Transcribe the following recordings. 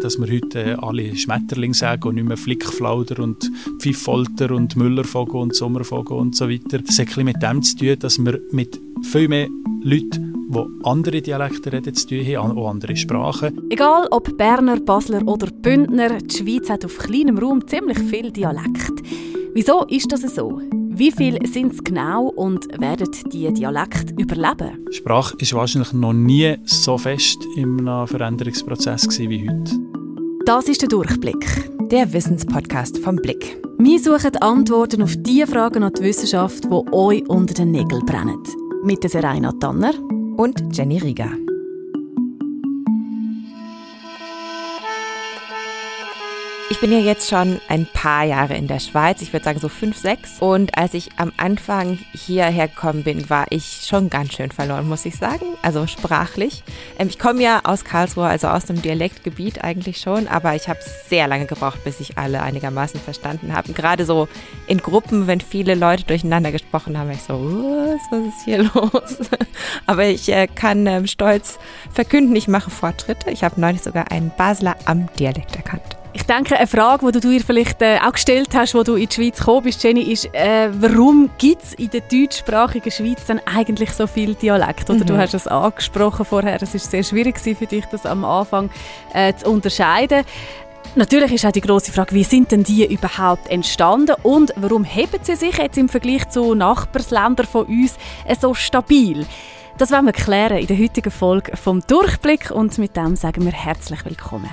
dass wir heute äh, alle Schmetterling sagen und nicht mehr Flickflauder und Pfifffolter und Müllervogel und Sommervogel und so weiter. Das hat ein mit dem zu tun, dass wir mit viel mehr Leuten die andere Dialekte reden, zu tun haben, auch andere Sprachen. Egal ob Berner, Basler oder Bündner, die Schweiz hat auf kleinem Raum ziemlich viel Dialekt. Wieso ist das so? Wie viel sind es genau und werden die Dialekte überleben? Sprache ist wahrscheinlich noch nie so fest im Veränderungsprozess wie heute. Das ist der Durchblick. Der Wissenspodcast vom Blick. Wir suchen Antworten auf die Fragen an die Wissenschaft, die euch unter den Nägeln brennen. Mit der Serena Tanner und Jenny Rieger. Ich bin ja jetzt schon ein paar Jahre in der Schweiz, ich würde sagen so fünf, sechs. Und als ich am Anfang hierher gekommen bin, war ich schon ganz schön verloren, muss ich sagen. Also sprachlich. Ähm, ich komme ja aus Karlsruhe, also aus dem Dialektgebiet eigentlich schon, aber ich habe sehr lange gebraucht, bis ich alle einigermaßen verstanden habe. Gerade so in Gruppen, wenn viele Leute durcheinander gesprochen haben, ich so, was, was ist hier los? aber ich äh, kann ähm, stolz verkünden, ich mache Fortschritte. Ich habe neulich sogar einen Basler am Dialekt erkannt. Ich denke, eine Frage, die du dir vielleicht äh, auch gestellt hast, wo du in die Schweiz gekommen bist, Jenny, ist, äh, warum gibt es in der deutschsprachigen Schweiz dann eigentlich so viel Dialekt? Oder mhm. du hast es angesprochen vorher, es ist sehr schwierig für dich, das am Anfang äh, zu unterscheiden. Natürlich ist auch die große Frage, wie sind denn die überhaupt entstanden und warum heben sie sich jetzt im Vergleich zu Nachbarsländern von uns äh, so stabil? Das werden wir klären in der heutigen Folge vom Durchblick und mit dem sagen wir herzlich willkommen.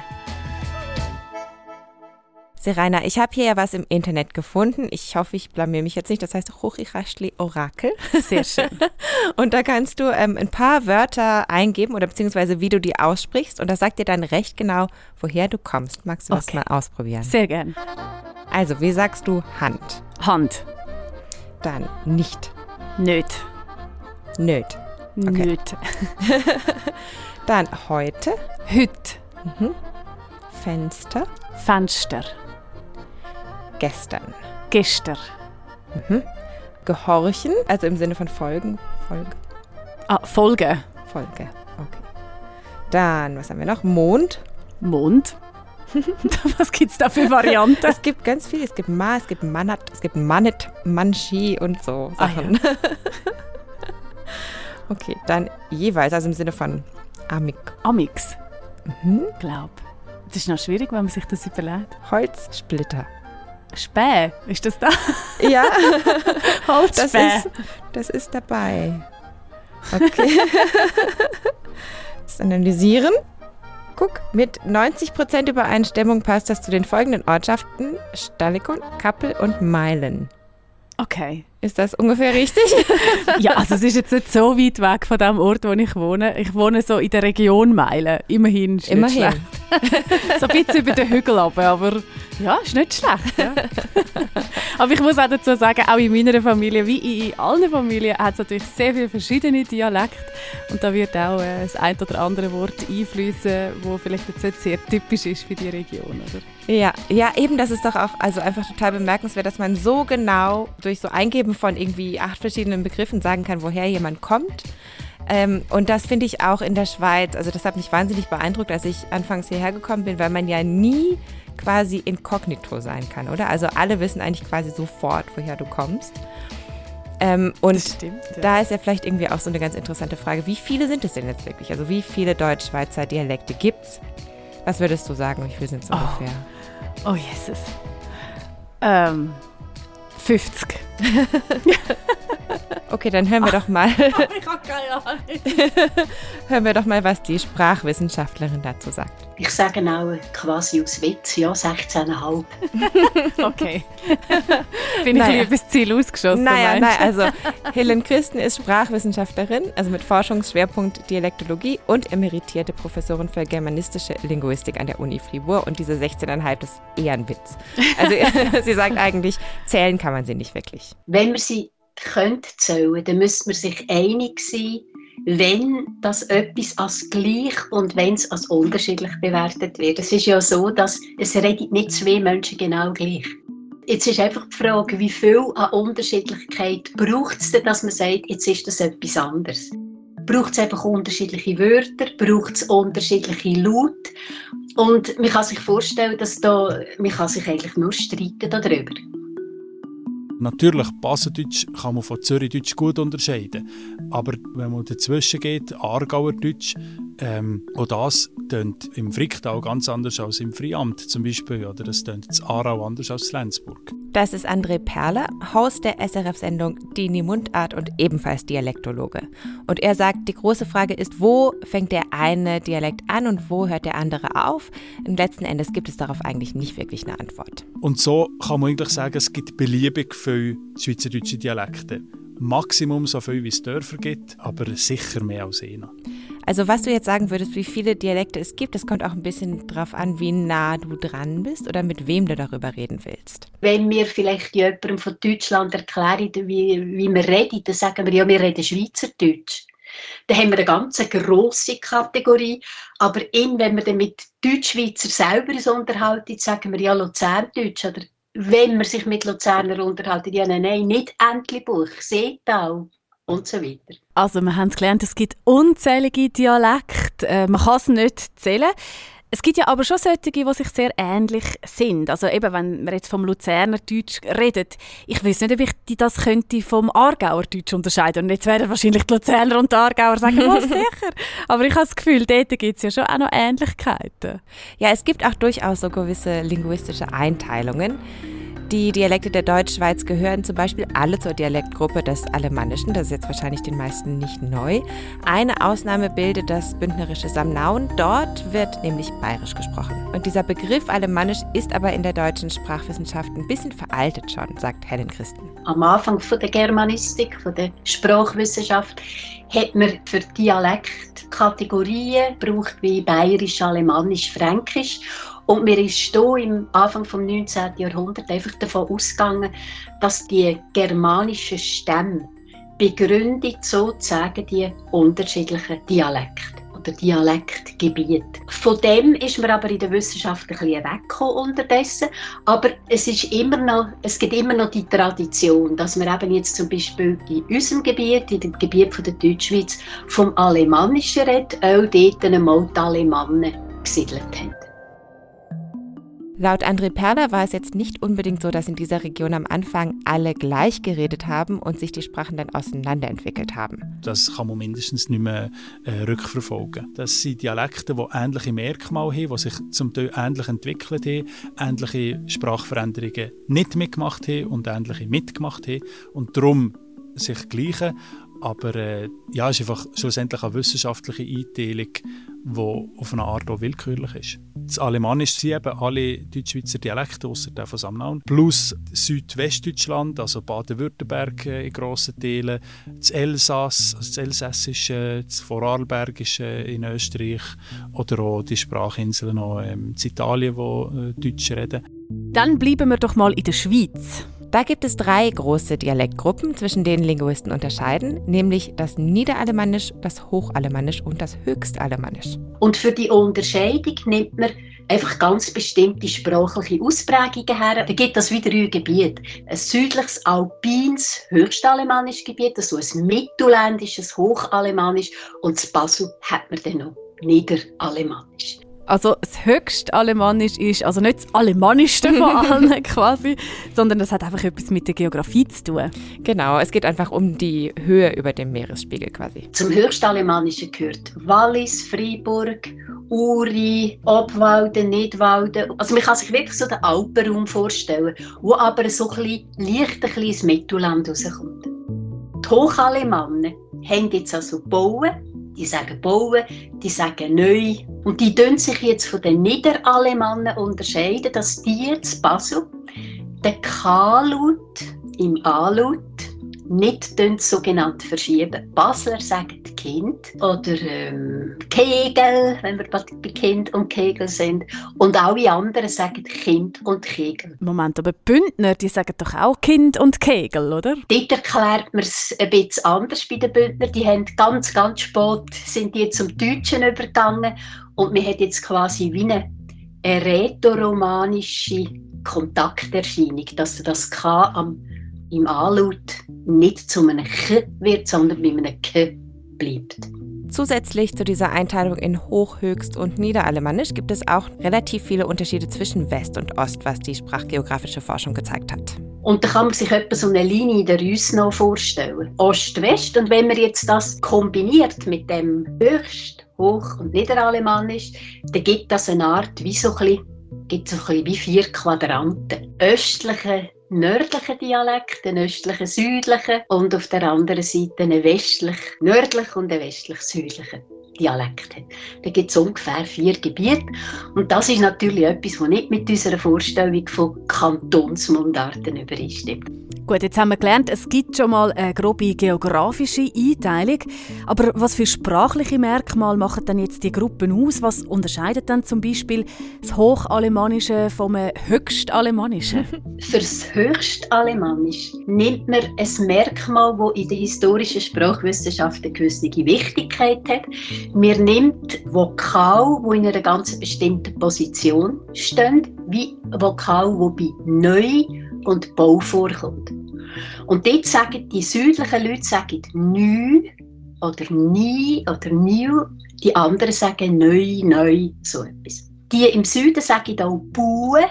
Serena, ich habe hier ja was im Internet gefunden. Ich hoffe, ich blamier mich jetzt nicht. Das heißt Hochirachli Orakel. Sehr schön. und da kannst du ähm, ein paar Wörter eingeben oder beziehungsweise wie du die aussprichst. Und das sagt dir dann recht genau, woher du kommst. Magst du okay. das mal ausprobieren? Sehr gern. Also, wie sagst du Hand? Hand. Dann nicht. Nöt. Nöt. Okay. Nöt. dann heute. Hüt. Mhm. Fenster. Fenster. Gestern. Gestern. Mhm. Gehorchen, also im Sinne von folgen. Folge. Ah, Folge. Folge, okay. Dann, was haben wir noch? Mond. Mond. was gibt es da für Varianten? es gibt ganz viel. Es gibt Ma, es gibt Manat, es gibt Manet, Manchi und so Sachen. Ah, ja. okay, dann jeweils, also im Sinne von Amik. Amix. Mhm. Glaub. Das ist noch schwierig, wenn man sich das überlegt. Holzsplitter. Späh, ist das da? Ja, Holzspäh. Das ist, das ist dabei. Okay. Jetzt analysieren. Guck, mit 90% Übereinstimmung passt das zu den folgenden Ortschaften: Stallikon, Kappel und Meilen. Okay. Ist das ungefähr richtig? ja, also es ist jetzt nicht so weit weg von dem Ort, wo ich wohne. Ich wohne so in der Region Meilen. Immerhin ist Immerhin. so ein bisschen über den Hügel runter, aber ja, ist nicht schlecht. Ja. aber ich muss auch dazu sagen, auch in meiner Familie, wie in allen Familien, hat es natürlich sehr viele verschiedene Dialekte. Und da wird auch äh, das ein oder andere Wort einfließen, wo vielleicht jetzt nicht sehr typisch ist für die Region. Oder? Ja, ja, eben, das ist doch auch also einfach total bemerkenswert, dass man so genau durch so Eingeben von irgendwie acht verschiedenen Begriffen sagen kann, woher jemand kommt. Ähm, und das finde ich auch in der Schweiz, also das hat mich wahnsinnig beeindruckt, als ich anfangs hierher gekommen bin, weil man ja nie quasi inkognito sein kann, oder? Also alle wissen eigentlich quasi sofort, woher du kommst. Ähm, und stimmt, ja. da ist ja vielleicht irgendwie auch so eine ganz interessante Frage, wie viele sind es denn jetzt wirklich? Also wie viele Deutsch-Schweizer Dialekte gibt es? Was würdest du sagen, wie viele sind es oh. ungefähr? Oh, Jesus. Ähm, 50. okay, dann hören wir doch mal. ich habe keine Ahnung. hören wir doch mal, was die Sprachwissenschaftlerin dazu sagt. Ich sage auch quasi aus Witz, ja, 16,5. okay. Bin ich naja. übers Ziel ausgeschossen? Nein, nein, also Helen Christen ist Sprachwissenschaftlerin, also mit Forschungsschwerpunkt Dialektologie und emeritierte Professorin für germanistische Linguistik an der Uni Fribourg. Und diese 16,5 ist eher ein Witz. Also sie sagt eigentlich, zählen kann man sie nicht wirklich. Wenn man sie könnte zählen, dann müsste man sich einig sein, wenn das etwas als gleich und wenn es als unterschiedlich bewertet wird. Es ist ja so, dass es redet nicht zwei Menschen genau gleich. Jetzt ist einfach die Frage, wie viel an Unterschiedlichkeit braucht es denn, dass man sagt, jetzt ist das etwas anderes? Braucht es einfach unterschiedliche Wörter? Braucht es unterschiedliche Laute? Und man kann sich vorstellen, dass da, man kann sich eigentlich nur streiten darüber. Natürlich, Baseldeutsch kann man von Zürichdeutsch gut unterscheiden. Aber wenn man dazwischen geht, Aargauerdeutsch, ähm, auch das tönt im Fricktal ganz anders als im Friamt zum Beispiel. Oder das tönt in Aarau anders als in Lenzburg. Das ist André Perler, Host der SRF-Sendung Dini Mundart und ebenfalls Dialektologe. Und er sagt, die große Frage ist, wo fängt der eine Dialekt an und wo hört der andere auf? Und letzten Endes gibt es darauf eigentlich nicht wirklich eine Antwort. Und so kann man eigentlich sagen, es gibt beliebig viele schweizerdeutsche Dialekte. Maximum so viel, wie es Dörfer gibt, aber sicher mehr als einer. Also was du jetzt sagen würdest, wie viele Dialekte es gibt, das kommt auch ein bisschen darauf an, wie nah du dran bist oder mit wem du darüber reden willst. Wenn wir vielleicht jemandem von Deutschland erklären, wie, wie wir reden, dann sagen wir ja, wir reden Schweizerdeutsch. Dann haben wir eine ganz grosse Kategorie. Aber in, wenn wir dann mit Deutschschweizer selber uns unterhalten, sagen wir ja Luzerndeutsch oder wenn man sich mit Luzerner unterhalten, ja, nein, nein, nicht Entlebuch, Seetal und so weiter. Also wir haben gelernt, es gibt unzählige Dialekte, äh, man kann es nicht zählen. Es gibt ja aber schon solche, die sich sehr ähnlich sind. Also eben, wenn man jetzt vom Luzerner Deutsch redet, ich weiß nicht, ob ich das könnte vom Aargauer Deutsch unterscheiden. Und jetzt werden wahrscheinlich die Luzerner und die Aargauer sagen, was sicher. Aber ich habe das Gefühl, dort gibt es ja schon auch noch Ähnlichkeiten. Ja, es gibt auch durchaus so gewisse linguistische Einteilungen. Die Dialekte der Deutschschweiz gehören zum Beispiel alle zur Dialektgruppe des Alemannischen. Das ist jetzt wahrscheinlich den meisten nicht neu. Eine Ausnahme bildet das bündnerische Samnauen. Dort wird nämlich bayerisch gesprochen. Und dieser Begriff Alemannisch ist aber in der deutschen Sprachwissenschaft ein bisschen veraltet schon, sagt Helen Christen. Am Anfang von der Germanistik, von der Sprachwissenschaft, hat man für Dialekt Kategorien gebraucht wie bayerisch, alemannisch, fränkisch. Und mir ist hier im Anfang des 19. Jahrhunderts einfach davon ausgegangen, dass die germanischen Stämme begründet sozusagen die unterschiedlichen Dialekte oder Dialektgebiete. Von dem ist man aber in der Wissenschaft ein bisschen weggekommen unterdessen. Aber es, ist immer noch, es gibt immer noch die Tradition, dass wir eben jetzt zum Beispiel in unserem Gebiet, in dem Gebiet von der Deutschschweiz, vom Alemannischen redet, auch dort einmal die Alemannen gesiedelt haben. Laut André Perler war es jetzt nicht unbedingt so, dass in dieser Region am Anfang alle gleich geredet haben und sich die Sprachen dann auseinanderentwickelt haben. Das kann man mindestens nicht mehr äh, rückverfolgen. Das sind Dialekte, die ähnliche Merkmale haben, die sich zum Teil ähnlich entwickelt haben, ähnliche Sprachveränderungen nicht mitgemacht haben und ähnliche mitgemacht haben und darum sich gleichen. Aber äh, ja, es ist einfach schlussendlich eine wissenschaftliche Einteilung, die auf eine Art auch willkürlich ist. Das Alemannisch sind eben alle Deutschschweizer Dialekte, außer der von Samnaun, plus Südwestdeutschland, also Baden-Württemberg äh, in grossen Teilen, das Elsass, also das Elsässische, das Vorarlbergische in Österreich oder auch die Sprachinseln noch ähm, in Italien, die äh, Deutsch reden. Dann bleiben wir doch mal in der Schweiz. Da gibt es drei große Dialektgruppen, zwischen denen Linguisten unterscheiden, nämlich das Niederalemannisch, das Hochalemannisch und das Höchstalemannisch. Und für die Unterscheidung nimmt man einfach ganz bestimmte sprachliche Ausprägungen her. Da gibt es wieder drei Gebiete. Ein südliches alpines Höchstalemannisch Gebiet, also ein mittelländisches Hochalemannisch und das Basel hat man dann noch Niederalemannisch. Also das höchste Alemannisch ist, also nicht das Alemannischste von allen quasi, sondern das hat einfach etwas mit der Geografie zu tun. Genau, es geht einfach um die Höhe über dem Meeresspiegel quasi. Zum Höchstalemannischen gehört Wallis, Freiburg, Uri, Obwalden, Nidwalden. Also man kann sich wirklich so den Alpenraum vorstellen, wo aber so ein bisschen, leicht ein bisschen ins Mittelland rauskommt. Die Hochalemannen haben jetzt also gebaut, die sagen bauen, die sagen neu. Und die tun sich jetzt von den Niederalemannen unterscheiden, dass die jetzt Basel den K-Laut im A-Laut nicht sogenannt verschieben. Basler sagen Kind oder ähm, Kegel, wenn wir bei Kind und Kegel sind. Und alle anderen sagen Kind und Kegel. Moment, aber Bündner, die sagen doch auch Kind und Kegel, oder? Dort erklärt man es ein bisschen anders bei den Bündner. Die haben ganz, ganz spät sind die zum Deutschen übergegangen und man hat jetzt quasi wie eine, eine rätoromanische Kontakterscheinung, dass das K am, im A-Laut nicht zu einem K wird, sondern mit einem K bleibt. Zusätzlich zu dieser Einteilung in Hoch-, Höchst- und Niederalemannisch gibt es auch relativ viele Unterschiede zwischen West und Ost, was die sprachgeografische Forschung gezeigt hat. Und da kann man sich etwa so eine Linie in der noch vorstellen. Ost-West. Und wenn man jetzt das kombiniert mit dem Höchst-, Hoch- und Niederalemannisch, dann gibt das eine Art wie so ein bisschen, gibt so ein bisschen wie vier Quadranten. Östliche nördlichen Dialekt, einen östlichen, südlichen und auf der anderen Seite einen westlich, nördlich und einen westlich, südlichen. Dialekt hat. Da gibt es ungefähr vier Gebiete. Und das ist natürlich etwas, was nicht mit unserer Vorstellung von Kantonsmundarten übereinstimmt. Gut, jetzt haben wir gelernt, es gibt schon mal eine grobe geografische Einteilung. Aber was für sprachliche Merkmale machen denn jetzt die Gruppen aus? Was unterscheidet dann zum Beispiel das Hochalemannische vom Höchstalemannischen? Für das Höchstalemannischen nimmt man ein Merkmal, das in der historischen Sprachwissenschaft eine gewisse Wichtigkeit hat. Man nimmt Vokal, die in einer ganz bestimmten Position stehen, wie Vokal, die bei Neu und Bau vorkommt. Und dort sagen die südlichen Leute sagen «nü» oder «nie» oder «new», die anderen sagen «neu», «neu», so etwas. Die im Süden sagen auch «bue»,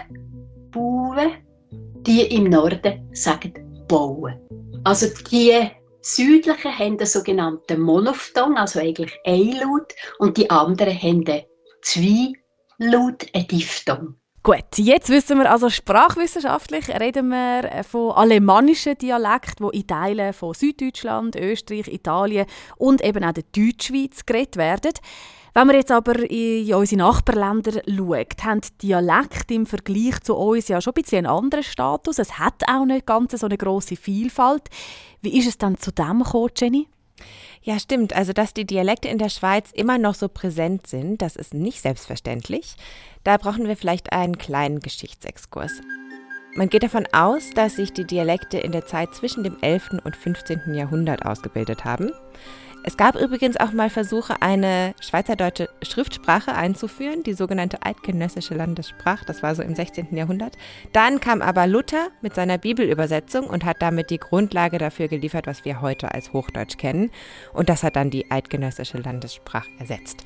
«bue», die im Norden sagen «bauen». Also die Südlichen haben den sogenannten Monophthong, also eigentlich ein Laut, und die anderen haben den Zwei-Laut, ein Diphthong. Gut, jetzt wissen wir also sprachwissenschaftlich reden wir von alemannischen Dialekten, wo in Teilen von Süddeutschland, Österreich, Italien und eben auch der Deutschschweiz geredet werden. Wenn man jetzt aber in unsere Nachbarländer schaut, haben die Dialekte im Vergleich zu uns ja schon ein bisschen einen anderen Status. Es hat auch nicht ganz so eine große Vielfalt. Wie ist es dann zu dem gekommen, Jenny? Ja, stimmt. Also, dass die Dialekte in der Schweiz immer noch so präsent sind, das ist nicht selbstverständlich. Da brauchen wir vielleicht einen kleinen Geschichtsexkurs. Man geht davon aus, dass sich die Dialekte in der Zeit zwischen dem 11. und 15. Jahrhundert ausgebildet haben. Es gab übrigens auch mal Versuche, eine schweizerdeutsche Schriftsprache einzuführen, die sogenannte eidgenössische Landessprache. Das war so im 16. Jahrhundert. Dann kam aber Luther mit seiner Bibelübersetzung und hat damit die Grundlage dafür geliefert, was wir heute als Hochdeutsch kennen. Und das hat dann die eidgenössische Landessprache ersetzt.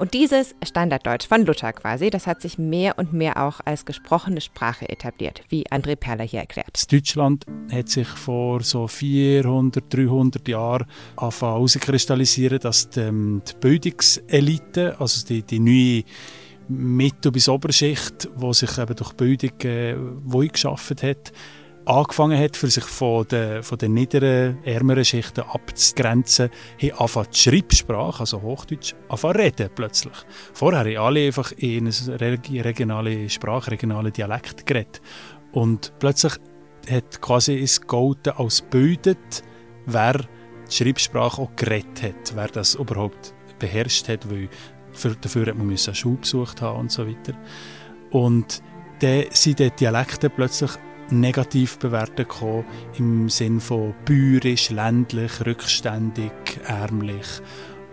Und dieses Standarddeutsch von Luther quasi, das hat sich mehr und mehr auch als gesprochene Sprache etabliert, wie André Perler hier erklärt. Deutschland hat sich vor so 400, 300 Jahren angefangen herauskristallisieren, dass die, ähm, die Bildungselite, also die, die neue Mittel- bis Oberschicht, die sich eben durch Bildung äh, geschaffen hat, angefangen hat, für sich von den, von den niederen, ärmeren Schichten abzugrenzen, haben angefangen die Schreibsprache, also Hochdeutsch, angefangen reden plötzlich. Vorher haben alle einfach in eine regionale Sprache, regionale Dialekt geredet. Und plötzlich hat quasi es Golden als bildet, wer die Schreibsprache auch geredet hat, wer das überhaupt beherrscht hat, weil für, dafür hat man eine Schule besucht haben und so weiter. Und dann sind die Dialekte plötzlich negativ bewertet gekommen, im Sinn von bäuerisch, ländlich, rückständig, ärmlich.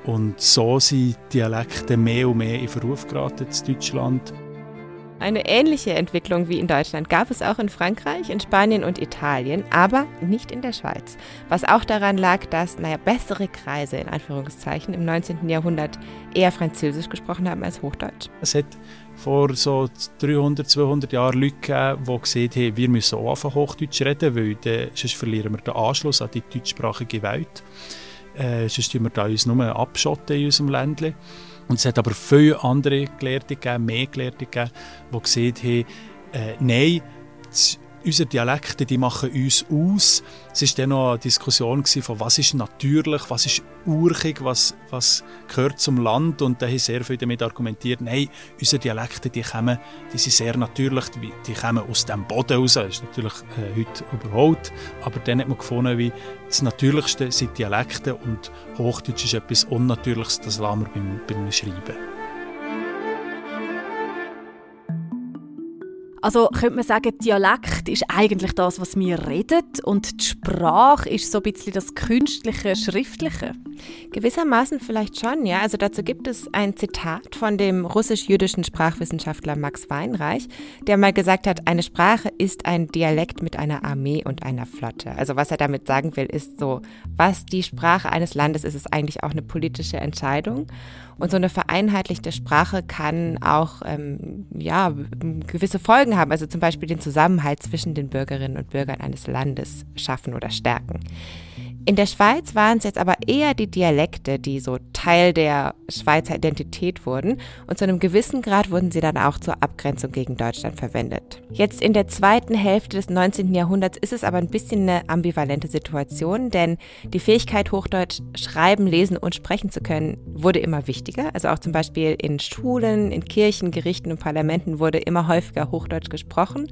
Und so sind Dialekte mehr und mehr in Verruf geraten in Deutschland. Eine ähnliche Entwicklung wie in Deutschland gab es auch in Frankreich, in Spanien und Italien, aber nicht in der Schweiz. Was auch daran lag, dass, naja, bessere Kreise in Anführungszeichen im 19. Jahrhundert eher Französisch gesprochen haben als Hochdeutsch. Es hat vor so 300, 200 Jahren Leute gegeben, die gesehen haben, wir müssen auch anfangen Hochdeutsch reden, weil dann, sonst verlieren wir den Anschluss an die deutschsprachige Welt. Äh, sonst tun wir da uns nur abschotten in unserem Ländchen. Und es hat aber viele andere Gelehrte gegeben, mehr Gelehrte gegeben, die gesehen haben, äh, nein, unsere Dialekte, die machen uns aus. Es war dann noch eine Diskussion von, was ist natürlich, was ist urchig, was, was gehört zum Land. Und da haben sehr viele damit argumentiert, nein, unsere Dialekte, die, kommen, die sind sehr natürlich, die kommen aus dem Boden raus. Das ist natürlich äh, heute überholt. Aber dann hat man gefunden, wie das Natürlichste sind Dialekte und Hochdeutsch ist etwas Unnatürliches, das lassen wir beim, beim Schreiben. Also könnte man sagen, Dialekt ist eigentlich das, was wir reden und die Sprache ist so ein bisschen das künstliche, schriftliche. Gewissermaßen vielleicht schon, ja. Also dazu gibt es ein Zitat von dem russisch-jüdischen Sprachwissenschaftler Max Weinreich, der mal gesagt hat, eine Sprache ist ein Dialekt mit einer Armee und einer Flotte. Also was er damit sagen will, ist so, was die Sprache eines Landes ist, ist eigentlich auch eine politische Entscheidung. Und so eine vereinheitlichte Sprache kann auch ähm, ja, gewisse Folgen haben, also zum Beispiel den Zusammenhalt zwischen den Bürgerinnen und Bürgern eines Landes schaffen oder stärken. In der Schweiz waren es jetzt aber eher die Dialekte, die so Teil der Schweizer Identität wurden und zu einem gewissen Grad wurden sie dann auch zur Abgrenzung gegen Deutschland verwendet. Jetzt in der zweiten Hälfte des 19. Jahrhunderts ist es aber ein bisschen eine ambivalente Situation, denn die Fähigkeit, Hochdeutsch schreiben, lesen und sprechen zu können, wurde immer wichtiger. Also auch zum Beispiel in Schulen, in Kirchen, Gerichten und Parlamenten wurde immer häufiger Hochdeutsch gesprochen.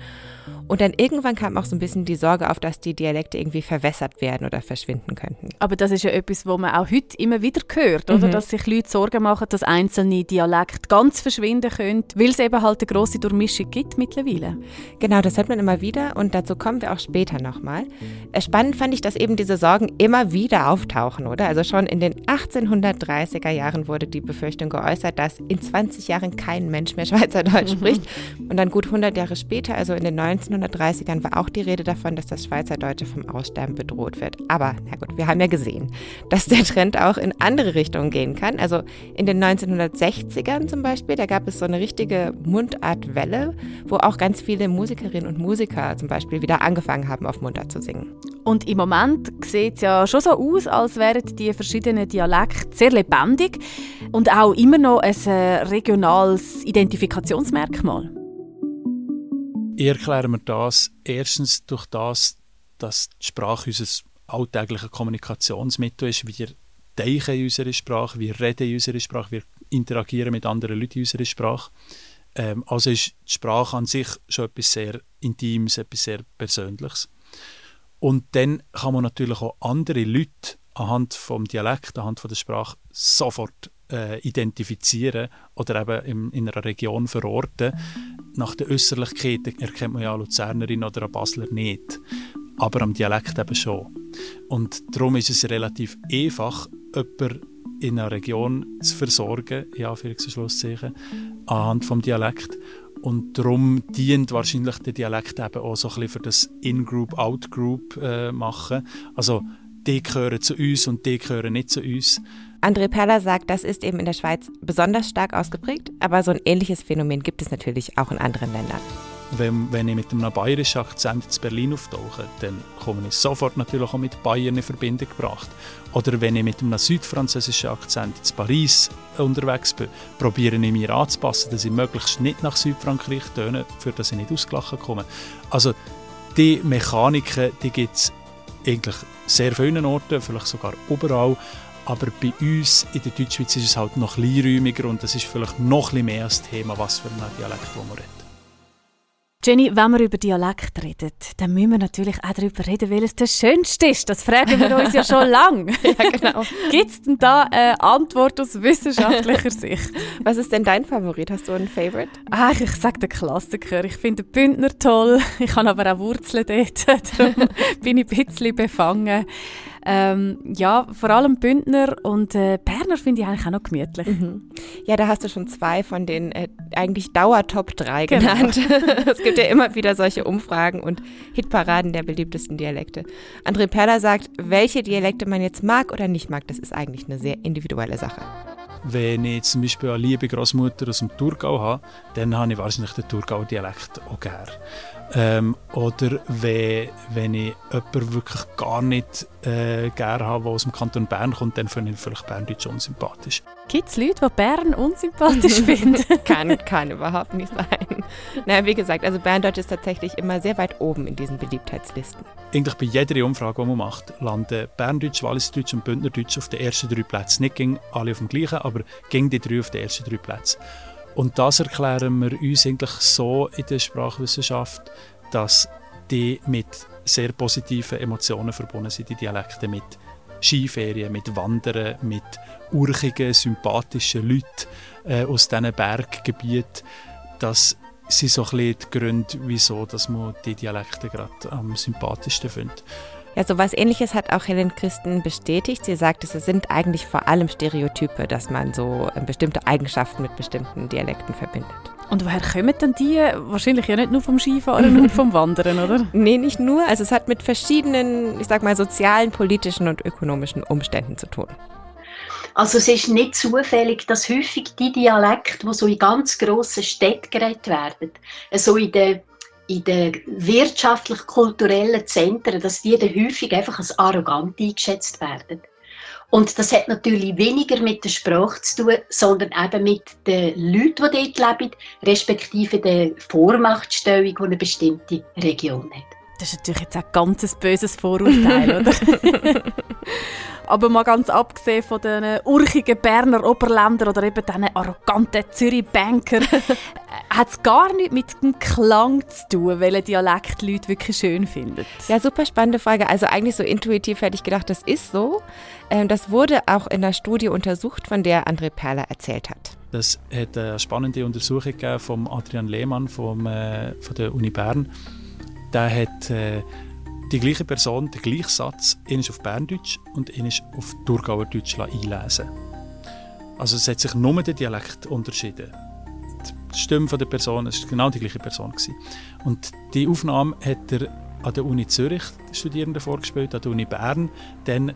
Und dann irgendwann kam auch so ein bisschen die Sorge auf, dass die Dialekte irgendwie verwässert werden oder verschwinden könnten. Aber das ist ja etwas, wo man auch heute immer wieder hört, oder? Mhm. Dass sich Leute Sorgen machen, dass einzelne Dialekte ganz verschwinden können, weil es eben halt eine grosse Durchmischung gibt mittlerweile. Genau, das hört man immer wieder und dazu kommen wir auch später nochmal. Äh, spannend fand ich, dass eben diese Sorgen immer wieder auftauchen, oder? Also schon in den 1830er Jahren wurde die Befürchtung geäußert, dass in 20 Jahren kein Mensch mehr Schweizerdeutsch spricht. Und dann gut 100 Jahre später, also in den 19 1930ern war auch die Rede davon, dass das Schweizerdeutsche vom Aussterben bedroht wird. Aber na gut, wir haben ja gesehen, dass der Trend auch in andere Richtungen gehen kann. Also in den 1960ern zum Beispiel, da gab es so eine richtige Mundartwelle, wo auch ganz viele Musikerinnen und Musiker zum Beispiel wieder angefangen haben, auf Mundart zu singen. Und im Moment sieht es ja schon so aus, als wären die verschiedenen Dialekte sehr lebendig und auch immer noch ein äh, regionales Identifikationsmerkmal. Ich erkläre mir das erstens durch das, dass die Sprache unser alltägliches Kommunikationsmittel ist. Wir denken in unserer Sprache, wir reden in unserer Sprache, wir interagieren mit anderen Leuten in unserer Sprache. Ähm, also ist die Sprache an sich schon etwas sehr Intimes, etwas sehr Persönliches. Und dann kann man natürlich auch andere Leute anhand vom Dialekt, anhand von der Sprache sofort äh, identifizieren oder eben im, in einer Region verorten. Nach der Äußerlichkeit erkennt man ja eine Luzernerin oder eine Basler nicht, aber am Dialekt eben schon. Und darum ist es relativ einfach, jemanden in einer Region zu versorgen, Anführungs- und Schlusszeichen, anhand vom Dialekt. Und darum dient wahrscheinlich der Dialekt eben auch so ein bisschen für das In-Group, Out-Group äh, machen. Also die gehören zu uns und die gehören nicht zu uns. André Perler sagt, das ist eben in der Schweiz besonders stark ausgeprägt, aber so ein ähnliches Phänomen gibt es natürlich auch in anderen Ländern. Wenn, wenn ich mit einem bayerischen Akzent in Berlin auftauche, dann komme ich sofort natürlich auch mit Bayern in Verbindung gebracht. Oder wenn ich mit einem südfranzösischen Akzent in Paris unterwegs bin, probiere ich mir anzupassen, dass ich möglichst nicht nach Südfrankreich töne, für dass ich nicht ausgelachen komme. Also die Mechaniken, die gibt es eigentlich sehr vielen Orten, vielleicht sogar überall. Aber bei uns in der Deutschschweiz ist es halt noch kleinräumiger und das ist vielleicht noch ein mehr das Thema, was für ein Dialekt man redet. Jenny, wenn wir über Dialekt reden, dann müssen wir natürlich auch darüber reden, welches der schönste ist. Das fragen wir uns ja schon lange. ja, genau. Gibt es denn da eine Antwort aus wissenschaftlicher Sicht? Was ist denn dein Favorit? Hast du einen Favorite? Ach, ich sage den Klassiker. Ich finde den Bündner toll. Ich habe aber auch Wurzeln dort. Darum bin ich ein bisschen befangen. Ähm, ja, vor allem Bündner und äh, Berner finde ich eigentlich auch noch gemütlich. Mhm. Ja, da hast du schon zwei von den äh, eigentlich Dauer-Top 3 genau. genannt. es gibt ja immer wieder solche Umfragen und Hitparaden der beliebtesten Dialekte. André Perler sagt, welche Dialekte man jetzt mag oder nicht mag, das ist eigentlich eine sehr individuelle Sache. Wenn ich zum Beispiel eine liebe Großmutter aus dem Thurgau habe, dann habe ich wahrscheinlich den Thurgauer Dialekt auch gerne. Ähm, oder wenn, wenn ich jemanden wirklich gar nicht äh, gerne habe, der aus dem Kanton Bern kommt, dann finde ich vielleicht Berndeutsch unsympathisch. Gibt es Leute, die Bern unsympathisch finden? kann, kann überhaupt nicht sein. Naja, wie gesagt, also Berndeutsch ist tatsächlich immer sehr weit oben in diesen Beliebtheitslisten. Eigentlich bei jeder Umfrage, die man macht, landen Berndeutsch, Wallisdeutsch und Bündnerdeutsch auf den ersten drei Plätzen. Nicht gegen alle auf dem gleichen, aber gegen die drei auf den ersten drei Plätzen. Und das erklären wir uns eigentlich so in der Sprachwissenschaft, dass die mit sehr positiven Emotionen verbunden sind, die Dialekte mit Skiferien, mit Wandern, mit urchigen, sympathischen Leuten äh, aus diesen Berggebieten. Das sind so ein bisschen die Gründe, wieso dass man die Dialekte gerade am sympathischsten findet. Ja, so was ähnliches hat auch Helen Christen bestätigt. Sie sagt, es sind eigentlich vor allem Stereotype, dass man so äh, bestimmte Eigenschaften mit bestimmten Dialekten verbindet. Und woher kommen dann die? Wahrscheinlich ja nicht nur vom Skifahren und vom Wandern, oder? Nee, nicht nur. Also es hat mit verschiedenen, ich sag mal, sozialen, politischen und ökonomischen Umständen zu tun. Also es ist nicht zufällig, dass häufig die Dialekte, die so in ganz grossen Städten geredet werden, so in den in den wirtschaftlich-kulturellen Zentren, dass die dann häufig einfach als arrogant eingeschätzt werden. Und das hat natürlich weniger mit der Sprache zu tun, sondern eben mit den Leuten, die dort leben, respektive der Vormachtstellung, die eine bestimmte Region hat. Das ist natürlich jetzt ein ganz böses Vorurteil, oder? Aber mal ganz abgesehen von den urchigen Berner Oberländern oder eben diesen arroganten Zürich-Banker, äh, hat es gar nichts mit dem Klang zu tun, welchen Dialekt die Leute wirklich schön finden. Ja, super spannende Frage. Also eigentlich so intuitiv hätte ich gedacht, das ist so. Ähm, das wurde auch in einer Studie untersucht, von der André Perler erzählt hat. Das hat eine spannende Untersuchung gegeben von Adrian Lehmann vom, äh, von der Uni Bern. Der hat äh, die gleiche Person den gleichen Satz ist auf Berndeutsch und ist auf Thurgauerdeutsch einlesen Also es hat sich nur der Dialekt unterschieden. Die Stimme der Person, es war genau die gleiche Person. Gewesen. Und die Aufnahme hat er an der Uni Zürich Studierenden vorgespielt, an der Uni Bern, dann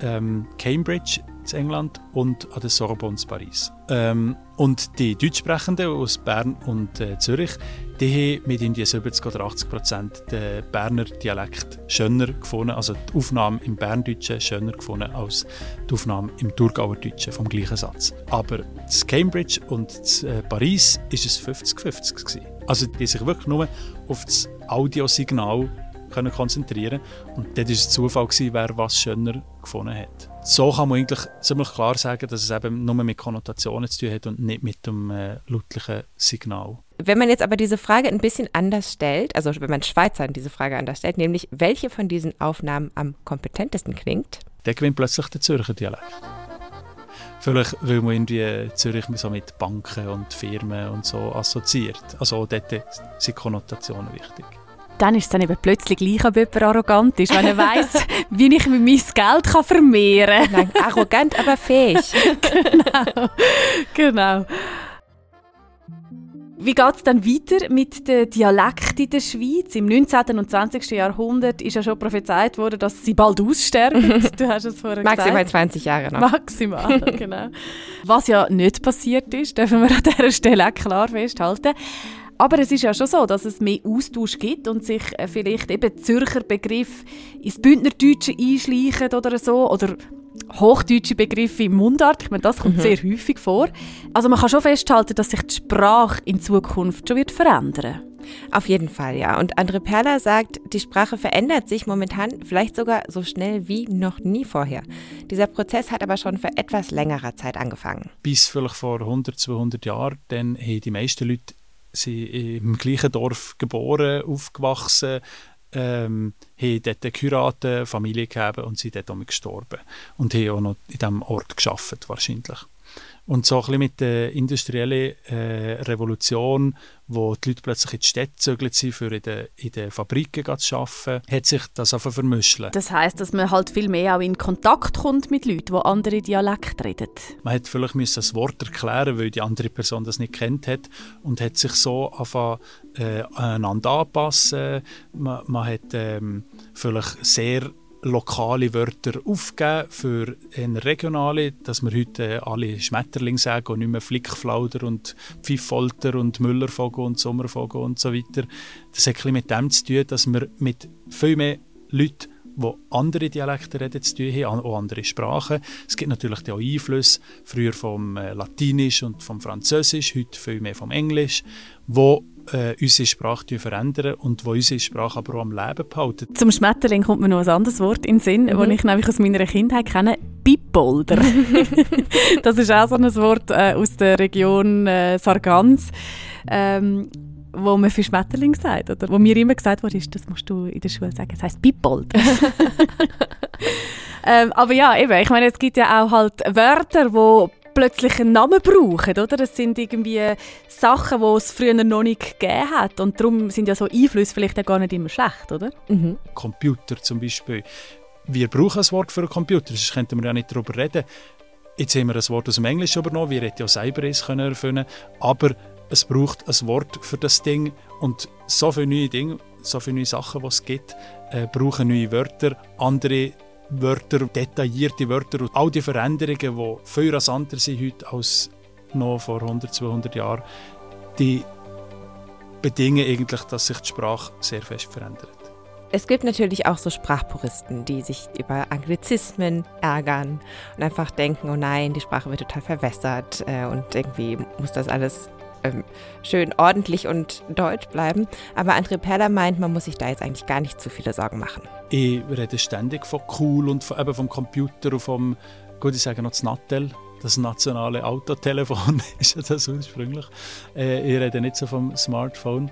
ähm, Cambridge in England und an der Sorbonne in Paris. Ähm, und die Deutschsprechenden aus Bern und äh, Zürich, die haben mit irgendwie 70 oder 80 Prozent den Berner Dialekt schöner gefunden, also die Aufnahme im Berndeutschen schöner gefunden als die Aufnahme im Thurgauerdeutschen vom gleichen Satz. Aber in Cambridge und in äh, Paris ist es 50-50 Also die sich wirklich nur auf das Audiosignal können konzentrieren und dort war es Zufall, gewesen, wer was schöner gefunden hat. So kann man eigentlich ziemlich klar sagen, dass es eben nur mit Konnotationen zu tun hat und nicht mit dem äh, lautlichen Signal. Wenn man jetzt aber diese Frage ein bisschen anders stellt, also wenn man Schweizern diese Frage anders stellt, nämlich welche von diesen Aufnahmen am kompetentesten klingt, der gewinnt plötzlich der Zürcher Dialekt. Vielleicht, weil man irgendwie Zürich so mit Banken und Firmen und so assoziiert. Also dort sind Konnotationen wichtig dann ist es dann eben plötzlich gleich, ob jemand arrogant ist, wenn er weiss, wie ich mein Geld kann vermehren kann. Arrogant, aber fähig. genau. genau. Wie geht es dann weiter mit den Dialekten in der Schweiz? Im 19. und 20. Jahrhundert ist ja schon prophezeit worden, dass sie bald aussterben. Du hast es vorher Maximal gesagt. 20 Jahre noch. Maximal, genau. Was ja nicht passiert ist, dürfen wir an dieser Stelle auch klar festhalten. Aber es ist ja schon so, dass es mehr Austausch gibt und sich äh, vielleicht eben Zürcher Begriff ins Bündnerdeutsche einschleichen oder so. Oder hochdeutsche Begriffe im Mundart. Ich meine, das kommt mhm. sehr häufig vor. Also man kann schon festhalten, dass sich die Sprache in Zukunft schon wird verändern auf jeden Fall, ja. Und Andre Perler sagt, die Sprache verändert sich momentan vielleicht sogar so schnell wie noch nie vorher. Dieser Prozess hat aber schon vor etwas längerer Zeit angefangen. Bis vielleicht vor 100, 200 Jahren, dann haben die meisten Leute sind im gleichen Dorf geboren, aufgewachsen, ähm, haben dort geheiratet, Familie gehabt und sind dort gestorben. Und haben auch noch in diesem Ort geschafft wahrscheinlich. Und so ein bisschen mit der industriellen äh, Revolution, wo die Leute plötzlich in die Städte gezögert sind, für in den, in den Fabriken zu arbeiten, hat sich das einfach vermischen. Das heisst, dass man halt viel mehr auch in Kontakt kommt mit Leuten, die andere Dialekte reden. Man hätte vielleicht müssen das Wort erklären weil die andere Person das nicht kennt hat und hat sich so einfach äh, aneinander anpassen. Man, man hat ähm, vielleicht sehr lokale Wörter aufgeben für regionale, dass wir heute alle Schmetterling sagen und nicht mehr Flickflauder und Pfiffolter und Müllervogel und Sommervogel und so weiter. Das hat ein mit dem zu tun, dass wir mit viel mehr Leuten die andere Dialekte reden, zu tun haben, auch andere Sprachen. Es gibt natürlich auch Einflüsse, früher vom äh, Latinisch und vom Französisch, heute viel mehr vom Englisch, wo äh, unsere Sprache verändern und wo unsere Sprache aber auch am Leben behalten. Zum Schmetterling kommt mir noch ein anderes Wort in den Sinn, mhm. das ich nämlich aus meiner Kindheit kenne. Bipolder. das ist auch so ein Wort äh, aus der Region äh, Sargans. Ähm, wo man für Schmetterling sagt, oder wo mir immer gesagt wurde, das musst du in der Schule sagen, das heisst Bippold. ähm, aber ja, eben, ich meine, es gibt ja auch halt Wörter, die plötzlich einen Namen brauchen, oder? Das sind irgendwie Sachen, die es früher noch nicht gegeben hat und darum sind ja so Einflüsse vielleicht auch gar nicht immer schlecht, oder? Mhm. Computer zum Beispiel. Wir brauchen ein Wort für einen Computer, sonst könnten wir ja nicht darüber reden. Jetzt haben wir ein Wort aus dem Englischen übernommen, wir hätten ja Cyberis können erfinden aber es braucht ein Wort für das Ding und so viele neue Dinge, so viele neue Sachen, die es gibt, äh, brauchen neue Wörter, andere Wörter, detaillierte Wörter und all die Veränderungen, die viel rasanter sind heute als noch vor 100, 200 Jahren, die bedingen eigentlich, dass sich die Sprache sehr fest verändert. Es gibt natürlich auch so Sprachpuristen, die sich über Anglizismen ärgern und einfach denken, oh nein, die Sprache wird total verwässert äh, und irgendwie muss das alles ähm, schön ordentlich und deutsch bleiben. Aber André Perler meint, man muss sich da jetzt eigentlich gar nicht zu viele Sorgen machen. Ich rede ständig von cool und von, eben vom Computer und vom, gut, ich sage noch das Nattel, das nationale Autotelefon ist ja das ursprünglich. Äh, ich rede nicht so vom Smartphone,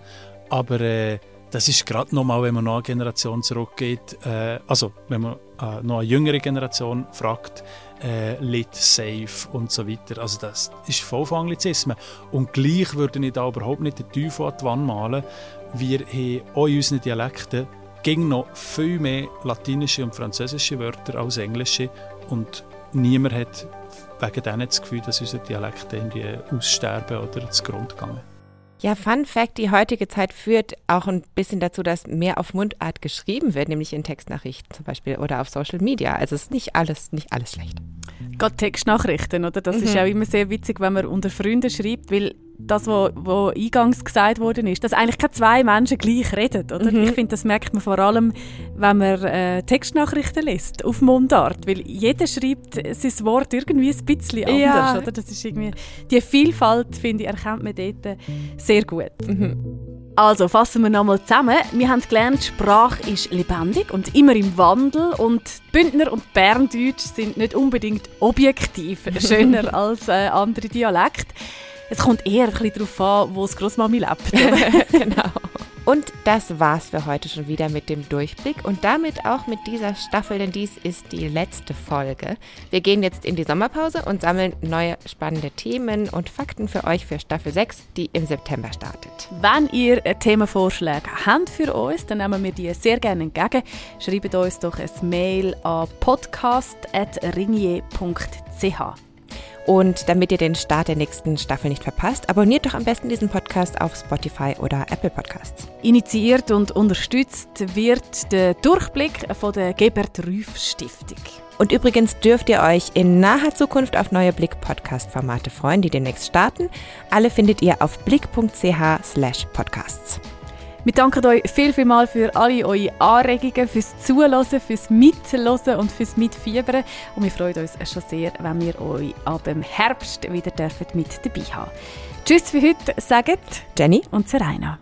aber äh, das ist gerade nochmal, wenn man noch eine Generation zurückgeht, äh, also wenn man äh, noch eine jüngere Generation fragt, äh, lit, safe und so weiter. Also das ist voll von Anglizismen. Und gleich würde ich da überhaupt nicht den Teufel an die Wand malen. Wir haben auch in unseren Dialekten ging noch viel mehr latinische und französische Wörter als englische und niemand hat wegen denen das Gefühl, dass unsere Dialekte irgendwie aussterben oder zugrunde gehen. Ja, Fun Fact, die heutige Zeit führt auch ein bisschen dazu, dass mehr auf Mundart geschrieben wird, nämlich in Textnachrichten zum Beispiel oder auf Social Media. Also es ist nicht alles, nicht alles schlecht. Gerade Textnachrichten, oder? Das mhm. ist auch immer sehr witzig, wenn man unter Freunden schreibt, weil das, was wo eingangs gesagt worden ist, dass eigentlich keine zwei Menschen gleich reden. Oder? Mhm. Ich finde, das merkt man vor allem, wenn man äh, Textnachrichten liest, auf Mundart. Weil jeder schreibt sein Wort irgendwie ein bisschen anders. Ja. Oder? Das ist irgendwie, die Vielfalt, finde ich, erkennt man dort sehr gut. Mhm. Also fassen wir nochmal zusammen. Wir haben gelernt, Sprache ist lebendig und immer im Wandel und Bündner und Berndeutsch sind nicht unbedingt objektiv schöner als äh, andere Dialekte. Es kommt eher ein bisschen darauf an, wo das Großmami lebt. genau. Und das war's für heute schon wieder mit dem Durchblick und damit auch mit dieser Staffel, denn dies ist die letzte Folge. Wir gehen jetzt in die Sommerpause und sammeln neue spannende Themen und Fakten für euch für Staffel 6, die im September startet. Wenn ihr Themenvorschläge habt für uns, dann nehmen wir die sehr gerne entgegen. Schreibt uns doch ein Mail an podcast.ringier.ch. Und damit ihr den Start der nächsten Staffel nicht verpasst, abonniert doch am besten diesen Podcast auf Spotify oder Apple Podcasts. Initiiert und unterstützt wird der Durchblick von der Gebert Rüff Stiftung. Und übrigens dürft ihr euch in naher Zukunft auf neue Blick-Podcast-Formate freuen, die demnächst starten. Alle findet ihr auf blick.ch/podcasts. Wir danken euch viel, viel mal für alle eure Anregungen, fürs Zuhören, fürs Mithören und fürs Mitfiebern. Und wir freuen uns schon sehr, wenn wir euch ab dem Herbst wieder mit dabei haben Tschüss für heute, sagen Jenny und Serena.